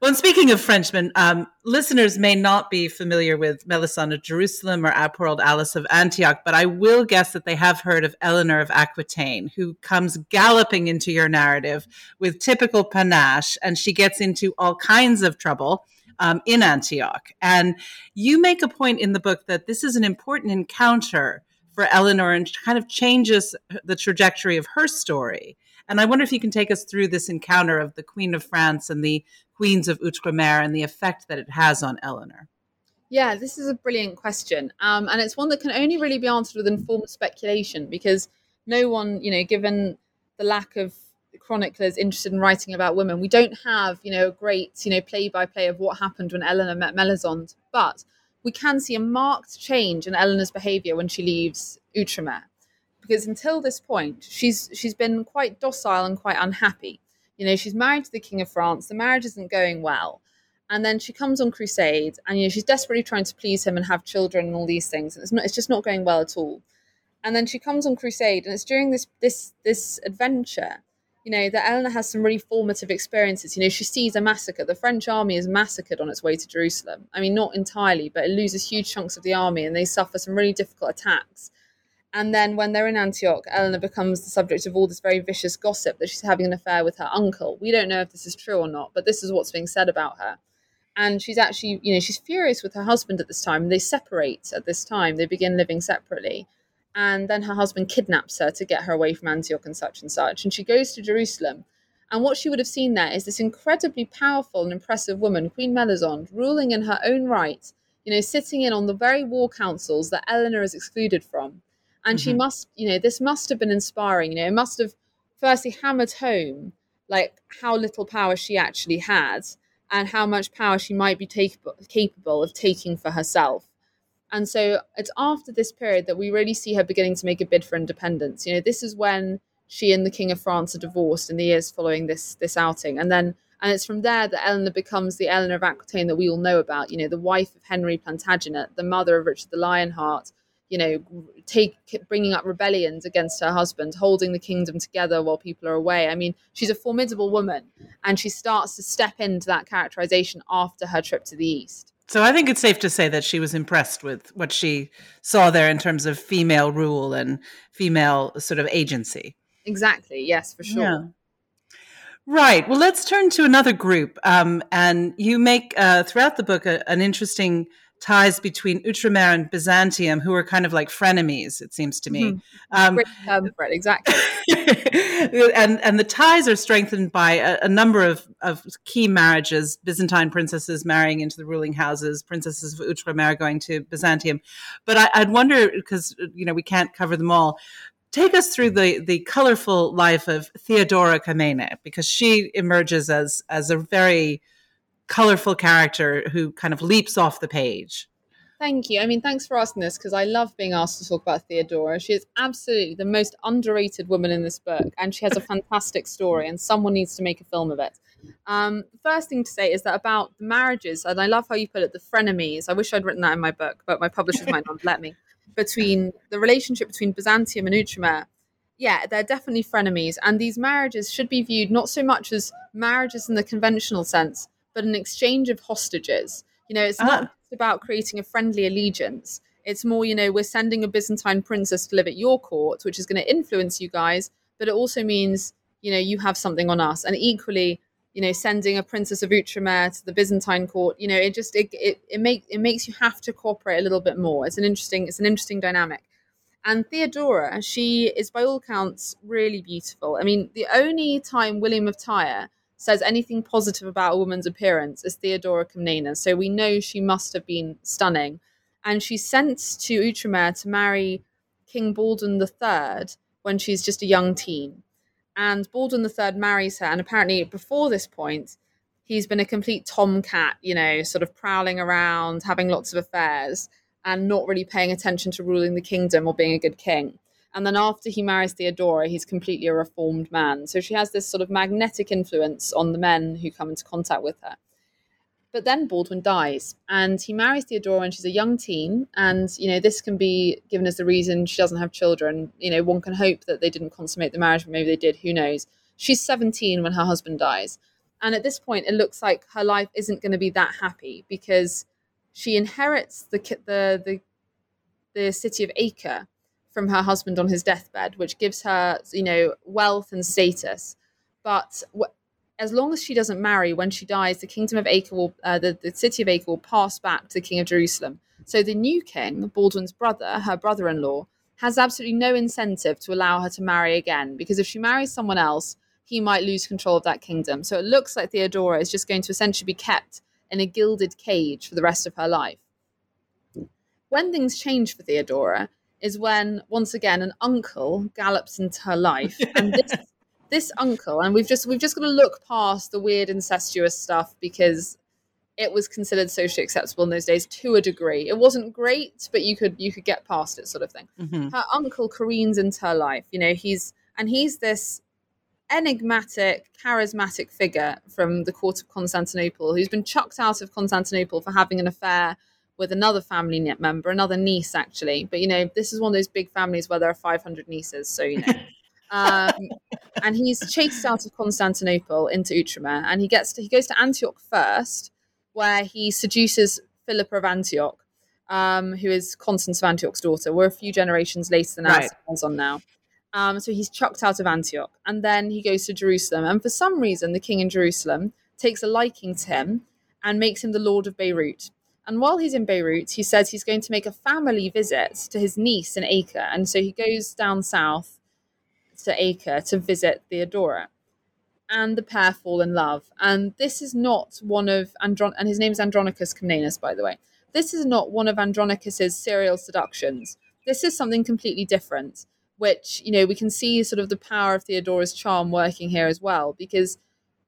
Well, speaking of Frenchmen, um, listeners may not be familiar with Melisande of Jerusalem or Our Alice of Antioch, but I will guess that they have heard of Eleanor of Aquitaine, who comes galloping into your narrative with typical panache, and she gets into all kinds of trouble. Um, in Antioch. And you make a point in the book that this is an important encounter for Eleanor and kind of changes the trajectory of her story. And I wonder if you can take us through this encounter of the Queen of France and the Queens of Outremer and the effect that it has on Eleanor. Yeah, this is a brilliant question. Um, and it's one that can only really be answered with informed speculation because no one, you know, given the lack of chroniclers interested in writing about women, we don't have, you know, a great, you know, play by play of what happened when Eleanor met Melisande. But we can see a marked change in Eleanor's behavior when she leaves Outremer. Because until this point, she's she's been quite docile and quite unhappy. You know, she's married to the King of France. The marriage isn't going well. And then she comes on crusade and you know she's desperately trying to please him and have children and all these things. And it's not it's just not going well at all. And then she comes on crusade and it's during this this this adventure you know, that Eleanor has some really formative experiences. You know, she sees a massacre. The French army is massacred on its way to Jerusalem. I mean, not entirely, but it loses huge chunks of the army and they suffer some really difficult attacks. And then when they're in Antioch, Eleanor becomes the subject of all this very vicious gossip that she's having an affair with her uncle. We don't know if this is true or not, but this is what's being said about her. And she's actually, you know, she's furious with her husband at this time. They separate at this time, they begin living separately and then her husband kidnaps her to get her away from Antioch and such and such. And she goes to Jerusalem. And what she would have seen there is this incredibly powerful and impressive woman, Queen Melisande, ruling in her own right you know, sitting in on the very war councils that Eleanor is excluded from. And mm-hmm. she must, you know, this must have been inspiring. You know, it must have firstly hammered home like how little power she actually had and how much power she might be take- capable of taking for herself. And so it's after this period that we really see her beginning to make a bid for independence. You know, this is when she and the King of France are divorced in the years following this this outing. And then and it's from there that Eleanor becomes the Eleanor of Aquitaine that we all know about, you know, the wife of Henry Plantagenet, the mother of Richard the Lionheart, you know, take bringing up rebellions against her husband, holding the kingdom together while people are away. I mean, she's a formidable woman, and she starts to step into that characterization after her trip to the east. So I think it's safe to say that she was impressed with what she saw there in terms of female rule and female sort of agency. Exactly. Yes, for sure. Yeah. Right. Well, let's turn to another group. Um, and you make uh, throughout the book a, an interesting ties between Outremer and Byzantium, who are kind of like frenemies, it seems to me. Mm-hmm. Um, Great term for it, exactly. *laughs* and and the ties are strengthened by a, a, number of, of key marriages: Byzantine princesses marrying into the ruling houses, princesses of Outremer going to Byzantium. But I, I'd wonder because you know we can't cover them all. Take us through the the colorful life of Theodora Comnena because she emerges as as a very colorful character who kind of leaps off the page. Thank you. I mean, thanks for asking this because I love being asked to talk about Theodora. She is absolutely the most underrated woman in this book, and she has a *laughs* fantastic story, and someone needs to make a film of it. Um, the first thing to say is that about the marriages, and I love how you put it, the frenemies. I wish I'd written that in my book, but my publishers might not let me. *laughs* Between the relationship between Byzantium and Outremer, yeah, they're definitely frenemies, and these marriages should be viewed not so much as marriages in the conventional sense, but an exchange of hostages. You know, it's not uh-huh. about creating a friendly allegiance. It's more, you know, we're sending a Byzantine princess to live at your court, which is going to influence you guys, but it also means, you know, you have something on us. And equally, you know, sending a princess of Outremer to the Byzantine court, you know, it just it it, it make it makes you have to cooperate a little bit more. It's an interesting it's an interesting dynamic. And Theodora, she is by all counts really beautiful. I mean, the only time William of Tyre says anything positive about a woman's appearance is Theodora Comnena. So we know she must have been stunning. And she's sent to Outremer to marry King Baldwin III when she's just a young teen. And Baldwin III marries her. And apparently, before this point, he's been a complete tomcat, you know, sort of prowling around, having lots of affairs, and not really paying attention to ruling the kingdom or being a good king. And then after he marries Theodora, he's completely a reformed man. So she has this sort of magnetic influence on the men who come into contact with her. But then Baldwin dies and he marries Theodora when she's a young teen. And, you know, this can be given as the reason she doesn't have children. You know, one can hope that they didn't consummate the marriage, but maybe they did. Who knows? She's 17 when her husband dies. And at this point, it looks like her life isn't going to be that happy because she inherits the, the, the, the city of Acre from her husband on his deathbed, which gives her, you know, wealth and status. But w- as long as she doesn't marry, when she dies, the kingdom of Acre will, uh, the, the city of Acre will pass back to the king of Jerusalem. So the new king, Baldwin's brother, her brother in law, has absolutely no incentive to allow her to marry again because if she marries someone else, he might lose control of that kingdom. So it looks like Theodora is just going to essentially be kept in a gilded cage for the rest of her life. When things change for Theodora, is when once again an uncle gallops into her life. And this *laughs* this uncle and we've just we've just got to look past the weird incestuous stuff because it was considered socially acceptable in those days to a degree. It wasn't great but you could you could get past it sort of thing. Mm-hmm. her uncle careens into her life you know he's and he's this enigmatic charismatic figure from the court of constantinople. Who's been chucked out of constantinople for having an affair with another family member, another niece actually. But you know, this is one of those big families where there are 500 nieces, so you know. *laughs* um, and he's chased out of Constantinople into Outremer, and he gets to, he goes to Antioch first, where he seduces Philippa of Antioch, um, who is Constance of Antioch's daughter. We're a few generations later than right. ours on now. Um, so he's chucked out of Antioch, and then he goes to Jerusalem. And for some reason, the king in Jerusalem takes a liking to him and makes him the lord of Beirut. And while he's in Beirut, he says he's going to make a family visit to his niece in Acre. And so he goes down south to Acre to visit Theodora. And the pair fall in love. And this is not one of Andron and his name is Andronicus Comnenus, by the way. this is not one of Andronicus's serial seductions. This is something completely different, which, you know, we can see sort of the power of Theodora's charm working here as well, because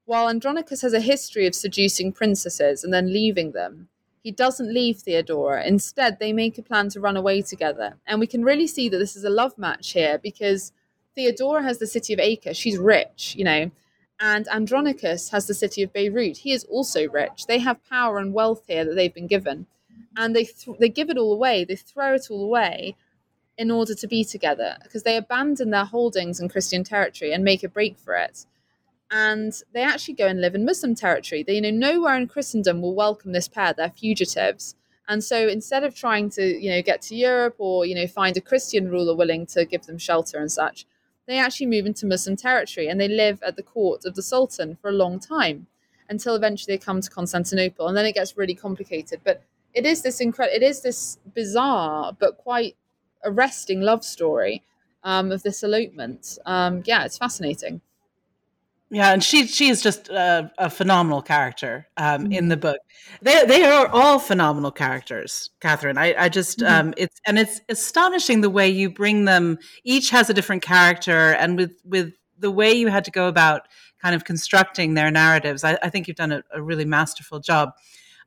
while Andronicus has a history of seducing princesses and then leaving them, he doesn't leave Theodora. Instead, they make a plan to run away together. And we can really see that this is a love match here because Theodora has the city of Acre. She's rich, you know, and Andronicus has the city of Beirut. He is also rich. They have power and wealth here that they've been given and they th- they give it all away. They throw it all away in order to be together because they abandon their holdings in Christian territory and make a break for it. And they actually go and live in Muslim territory. They, you know, nowhere in Christendom will welcome this pair. They're fugitives. And so instead of trying to, you know, get to Europe or, you know, find a Christian ruler willing to give them shelter and such, they actually move into Muslim territory and they live at the court of the Sultan for a long time until eventually they come to Constantinople. And then it gets really complicated. But it is this incredible it is this bizarre but quite arresting love story um, of this elopement um, yeah it's fascinating yeah, and she she is just a, a phenomenal character um, mm-hmm. in the book. They they are all phenomenal characters, Katherine. I, I just mm-hmm. um, it's and it's astonishing the way you bring them. Each has a different character, and with with the way you had to go about kind of constructing their narratives, I, I think you've done a, a really masterful job.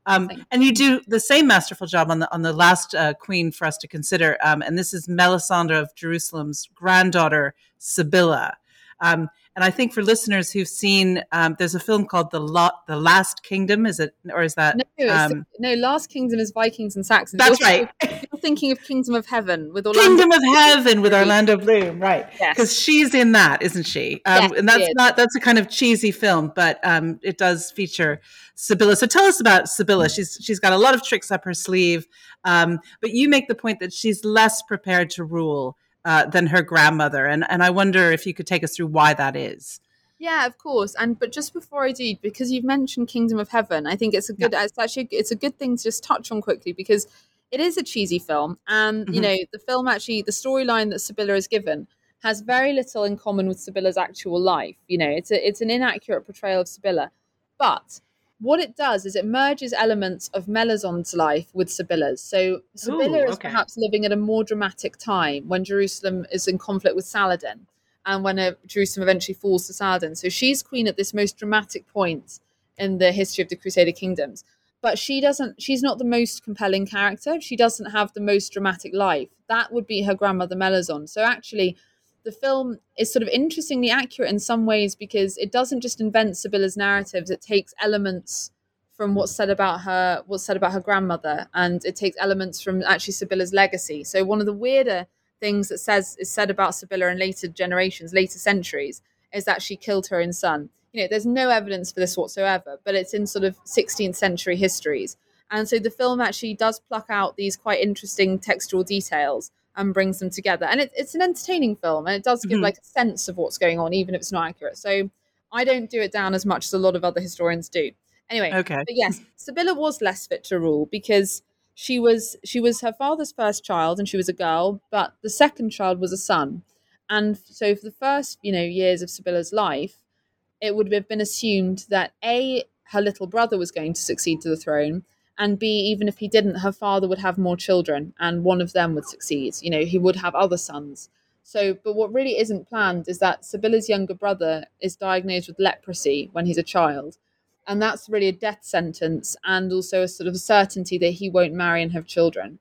Um, and you do the same masterful job on the on the last uh, queen for us to consider, um, and this is Melisande of Jerusalem's granddaughter Sibylla. Um, and I think for listeners who've seen, um, there's a film called the Lot, the Last Kingdom. Is it or is that no? Um, no, Last Kingdom is Vikings and Saxons. That's you're, right. You're thinking of Kingdom of Heaven with Orlando. Kingdom of Heaven with Orlando Bloom, right? Because yes. she's in that, isn't she? Um, yes, and that's not that's a kind of cheesy film, but um, it does feature Sibylla. So tell us about Sibylla. She's she's got a lot of tricks up her sleeve, um, but you make the point that she's less prepared to rule uh, than her grandmother, and and I wonder if you could take us through why that is. Yeah, of course. And but just before I do, because you've mentioned Kingdom of Heaven, I think it's a good. Yeah. It's actually it's a good thing to just touch on quickly because it is a cheesy film, and mm-hmm. you know the film actually the storyline that Sibylla is given has very little in common with Sibylla's actual life. You know, it's a it's an inaccurate portrayal of Sibylla, but what it does is it merges elements of Melisande's life with Sibylla's. So Sibylla Ooh, okay. is perhaps living at a more dramatic time when Jerusalem is in conflict with Saladin and when uh, Jerusalem eventually falls to Saladin. So she's queen at this most dramatic point in the history of the Crusader kingdoms. But she doesn't, she's not the most compelling character. She doesn't have the most dramatic life. That would be her grandmother Melisandre. So actually, the film is sort of interestingly accurate in some ways because it doesn't just invent Sibylla's narratives, it takes elements from what's said about her, what's said about her grandmother, and it takes elements from actually Sibylla's legacy. So one of the weirder things that says is said about Sibylla in later generations, later centuries, is that she killed her own son. You know, there's no evidence for this whatsoever, but it's in sort of 16th century histories. And so the film actually does pluck out these quite interesting textual details and brings them together. And it, it's an entertaining film and it does give mm-hmm. like a sense of what's going on, even if it's not accurate. So I don't do it down as much as a lot of other historians do. Anyway, okay. But yes, Sibylla was less fit to rule because she was she was her father's first child and she was a girl, but the second child was a son. And so for the first, you know, years of Sibylla's life, it would have been assumed that A, her little brother was going to succeed to the throne, and b even if he didn't her father would have more children and one of them would succeed. You know he would have other sons. So but what really isn't planned is that sibylla's younger brother is diagnosed with leprosy when he's a child. And that's really a death sentence and also a sort of certainty that he won't marry and have children.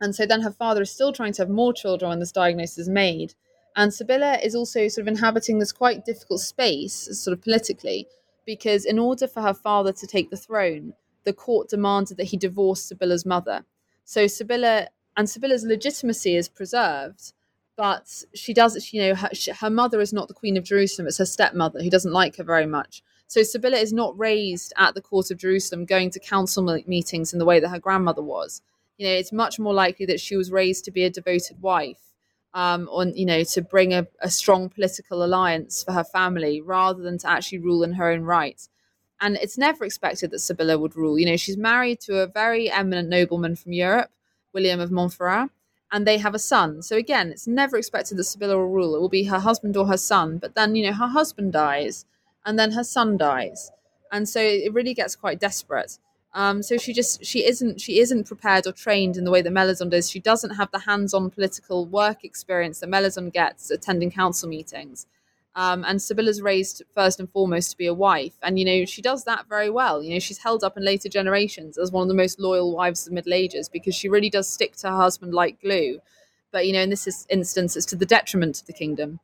And so then her father is still trying to have more children when this diagnosis is made. And sibylla is also sort of inhabiting this quite difficult space sort of politically because in order for her father to take the throne the court demanded that he divorce Sibylla's mother. So Sibylla and Sibylla's legitimacy is preserved, but she does, you know, her, her mother is not the queen of Jerusalem; it's her stepmother who doesn't like her very much. So Sibylla is not raised at the court of Jerusalem, going to council meetings in the way that her grandmother was. You know, it's much more likely that she was raised to be a devoted wife, um, on you know, to bring a, a strong political alliance for her family rather than to actually rule in her own right and it's never expected that Sibylla would rule. You know, she's married to a very eminent nobleman from Europe, William of Montferrat, and they have a son. So again, it's never expected that Sibylla will rule. It will be her husband or her son. But then, you know, her husband dies, and then her son dies, and so it really gets quite desperate. Um, so she just she isn't she isn't prepared or trained in the way that Melisande is. She doesn't have the hands-on political work experience that Melisande gets attending council meetings. Um, and Sibylla's raised first and foremost to be a wife, and you know she does that very well. You know she's held up in later generations as one of the most loyal wives of the Middle Ages because she really does stick to her husband like glue. But you know in this instance, it's to the detriment of the kingdom.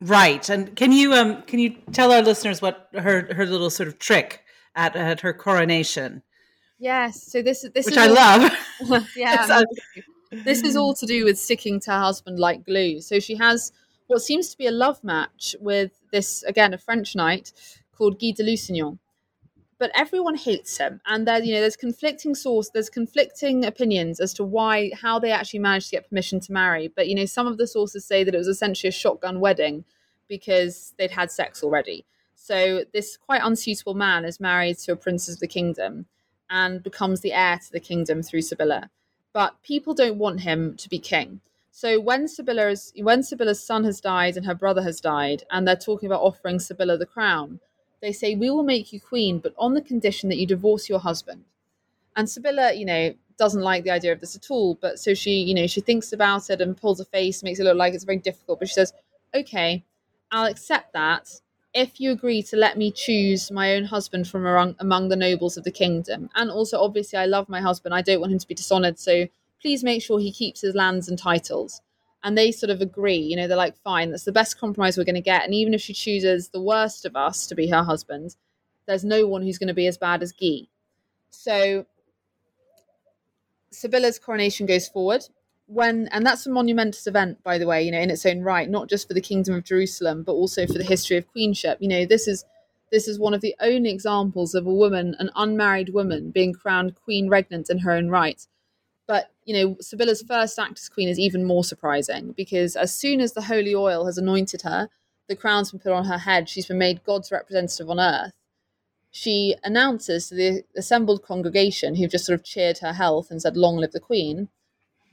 Right, and can you um can you tell our listeners what her her little sort of trick at at her coronation? Yes, so this this which is Which I all, love. *laughs* yeah, *laughs* this is all to do with sticking to her husband like glue. So she has what seems to be a love match with this again a French knight called Guy de Lusignan. But everyone hates him, and there you know there's conflicting source, there's conflicting opinions as to why how they actually managed to get permission to marry. But you know some of the sources say that it was essentially a shotgun wedding because they'd had sex already. So this quite unsuitable man is married to a princess of the kingdom and becomes the heir to the kingdom through Sibylla. But people don't want him to be king. So when Sibylla's when Sibylla's son has died and her brother has died, and they're talking about offering Sibylla the crown, they say, We will make you queen, but on the condition that you divorce your husband. And Sibylla, you know, doesn't like the idea of this at all. But so she, you know, she thinks about it and pulls a face, makes it look like it's very difficult. But she says, Okay, I'll accept that if you agree to let me choose my own husband from among, among the nobles of the kingdom. And also, obviously, I love my husband. I don't want him to be dishonored. So please make sure he keeps his lands and titles. And they sort of agree, you know, they're like, fine, that's the best compromise we're going to get. And even if she chooses the worst of us to be her husband, there's no one who's going to be as bad as Guy. So Sibylla's coronation goes forward when and that's a monumentous event by the way you know in its own right not just for the kingdom of jerusalem but also for the history of queenship you know this is this is one of the only examples of a woman an unmarried woman being crowned queen regnant in her own right but you know sibylla's first act as queen is even more surprising because as soon as the holy oil has anointed her the crown's been put on her head she's been made god's representative on earth she announces to the assembled congregation who've just sort of cheered her health and said long live the queen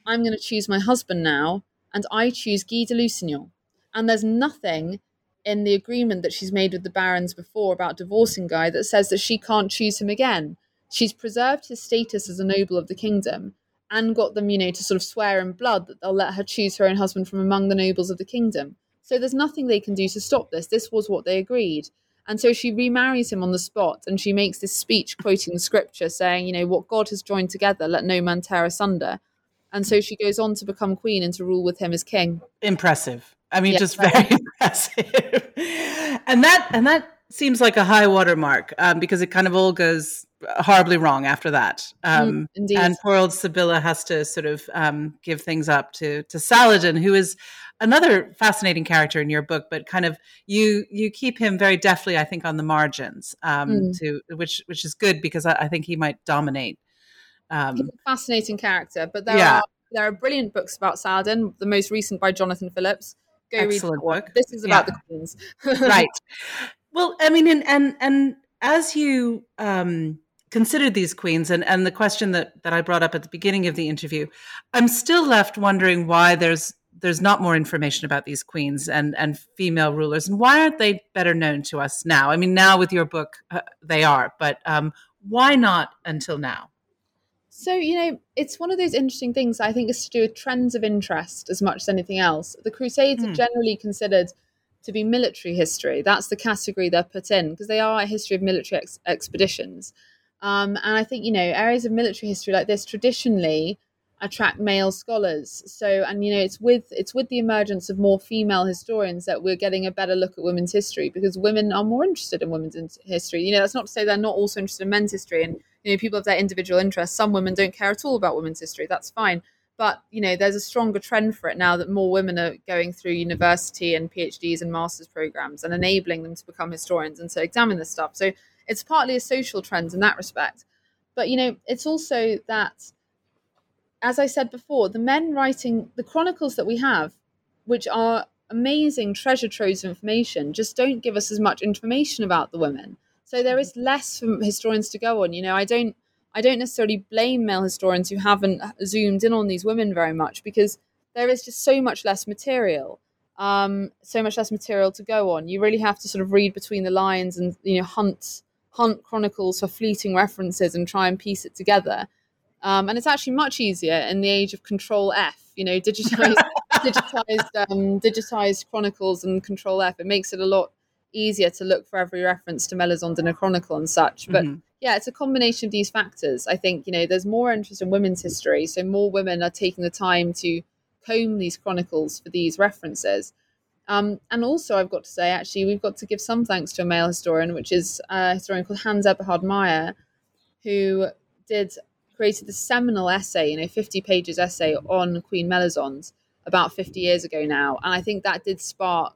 I'm going to choose my husband now, and I choose Guy de Lusignan. And there's nothing in the agreement that she's made with the barons before about divorcing Guy that says that she can't choose him again. She's preserved his status as a noble of the kingdom and got them, you know, to sort of swear in blood that they'll let her choose her own husband from among the nobles of the kingdom. So there's nothing they can do to stop this. This was what they agreed. And so she remarries him on the spot and she makes this speech quoting scripture saying, you know, what God has joined together, let no man tear asunder and so she goes on to become queen and to rule with him as king. Impressive. I mean, just very *laughs* impressive. and that and that seems like a high watermark um, because it kind of all goes horribly wrong after that. Um, mm, and poor old Sibylla has to sort of um, give things up to to Saladin, who is another fascinating character in your book, but kind of you you keep him very deftly, I think, on the margins, um, mm. to which which is good because I, I think he might dominate um, fascinating character, but there yeah. are there are brilliant books about Saladin. The most recent by Jonathan Phillips. Go Excellent read book. This is about yeah. the queens, *laughs* right? Well, I mean, and and, and as you um, considered these queens, and and the question that that I brought up at the beginning of the interview, I'm still left wondering why there's there's not more information about these queens and and female rulers, and why aren't they better known to us now? I mean, now with your book, uh, they are, but um, why not until now? So, you know, it's one of those interesting things I think is to do with trends of interest as much as anything else. The Crusades mm. are hmm. generally considered to be military history. That's the category they're put in because they are a history of military ex- expeditions. Um, and I think, you know, areas of military history like this traditionally attract male scholars. So, and you know, it's with it's with the emergence of more female historians that we're getting a better look at women's history because women are more interested in women's history. You know, that's not to say they're not also interested in men's history. And you know people have their individual interests some women don't care at all about women's history that's fine but you know there's a stronger trend for it now that more women are going through university and phds and masters programs and enabling them to become historians and to examine this stuff so it's partly a social trend in that respect but you know it's also that as i said before the men writing the chronicles that we have which are amazing treasure troves of information just don't give us as much information about the women so there is less for historians to go on. You know, I don't I don't necessarily blame male historians who haven't zoomed in on these women very much because there is just so much less material. Um, so much less material to go on. You really have to sort of read between the lines and you know hunt hunt chronicles for fleeting references and try and piece it together. Um, and it's actually much easier in the age of Control F. You know, digitized, *laughs* digitized, um, digitized chronicles and Control F. It makes it a lot easier to look for every reference to Melisande in a chronicle and such. But mm-hmm. yeah, it's a combination of these factors. I think you know there's more interest in women's history, so more women are taking the time to comb these chronicles for these references. Um, and also, I've got to say, actually, we've got to give some thanks to a male historian, which is a historian called Hans Eberhard Mayer, who did created the seminal essay, you know, 50 pages essay on Queen Melisande about 50 years ago now. And I think that did spark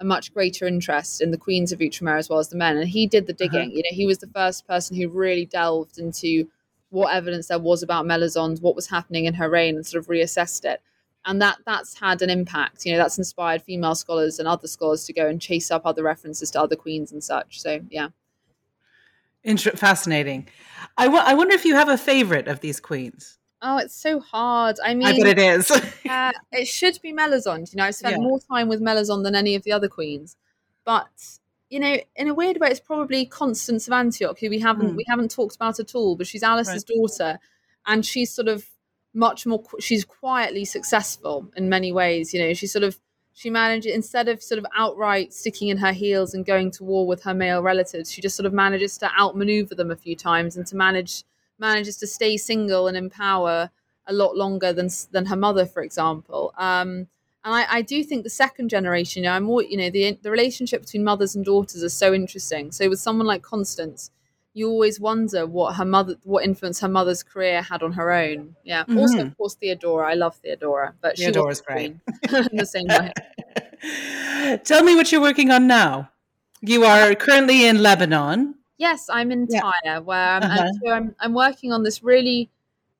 a much greater interest in the queens of Outremer as well as the men. And he did the digging. Uh-huh. You know, he was the first person who really delved into what evidence there was about Melisande, what was happening in her reign, and sort of reassessed it. And that that's had an impact. You know, that's inspired female scholars and other scholars to go and chase up other references to other queens and such. So yeah. Inter- fascinating. I, w- I wonder if you have a favorite of these queens. Oh, it's so hard. I mean, I bet it is. *laughs* uh, it should be Melisande. You know, I've spent yeah. more time with Melisande than any of the other queens, but you know, in a weird way, it's probably Constance of Antioch, who we haven't mm. we haven't talked about at all. But she's Alice's right. daughter, and she's sort of much more. She's quietly successful in many ways. You know, she sort of she managed instead of sort of outright sticking in her heels and going to war with her male relatives, she just sort of manages to outmaneuver them a few times and to manage manages to stay single and in power a lot longer than than her mother, for example. Um, and I, I, do think the second generation, you know, I'm more, you know, the the relationship between mothers and daughters is so interesting. So with someone like Constance, you always wonder what her mother, what influence her mother's career had on her own. Yeah. Mm-hmm. Also, of course, Theodora. I love Theodora, but Theodora's she great *laughs* in the same way. *laughs* Tell me what you're working on now. You are currently in Lebanon. Yes, I'm in yeah. Tyre, where I'm, uh-huh. so I'm, I'm working on this really,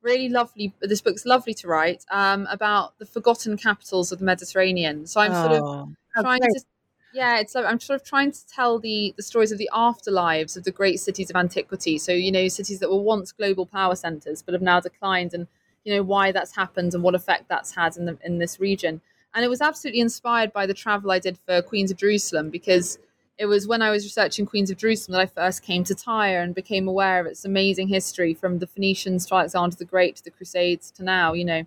really lovely. This book's lovely to write um, about the forgotten capitals of the Mediterranean. So I'm oh, sort of oh, trying to, yeah, it's like I'm sort of trying to tell the the stories of the afterlives of the great cities of antiquity. So you know, cities that were once global power centers but have now declined, and you know why that's happened and what effect that's had in the in this region. And it was absolutely inspired by the travel I did for Queens of Jerusalem because it was when I was researching Queens of Jerusalem that I first came to Tyre and became aware of its amazing history from the Phoenicians to Alexander the Great to the Crusades to now, you know.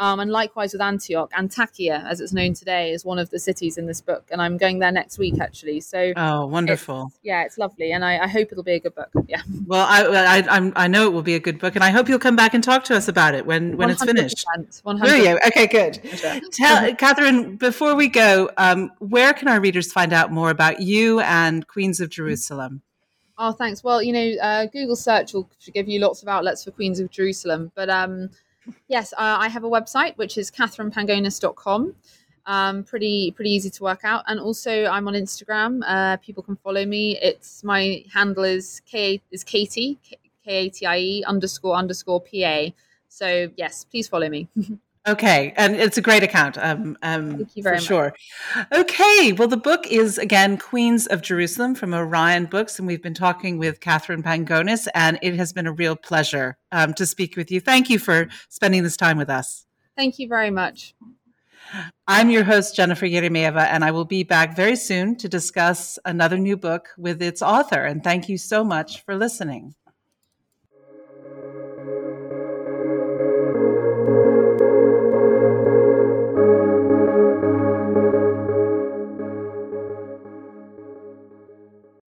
Um, and likewise with Antioch, Antakya, as it's known today, is one of the cities in this book, and I'm going there next week actually. So oh, wonderful! It's, yeah, it's lovely, and I, I, hope it'll be a good book. Yeah. Well, I, I I know it will be a good book, and I hope you'll come back and talk to us about it when when it's finished. One hundred. Will you? Okay, good. *laughs* Tell Katherine before we go, um, where can our readers find out more about you and Queens of Jerusalem? Oh, thanks. Well, you know, uh, Google search will give you lots of outlets for Queens of Jerusalem, but um, yes, uh, I have a website which is katherinepangonis.com. Um, pretty pretty easy to work out, and also I'm on Instagram. Uh, people can follow me. It's my handle is k is Katie K A T I E underscore underscore P A. So yes, please follow me. *laughs* Okay, and it's a great account. Um, um, Thank you very much. Sure. Okay, well, the book is again Queens of Jerusalem from Orion Books, and we've been talking with Katherine Pangonis, and it has been a real pleasure um, to speak with you. Thank you for spending this time with us. Thank you very much. I'm your host, Jennifer Eremeeva, and I will be back very soon to discuss another new book with its author. And thank you so much for listening.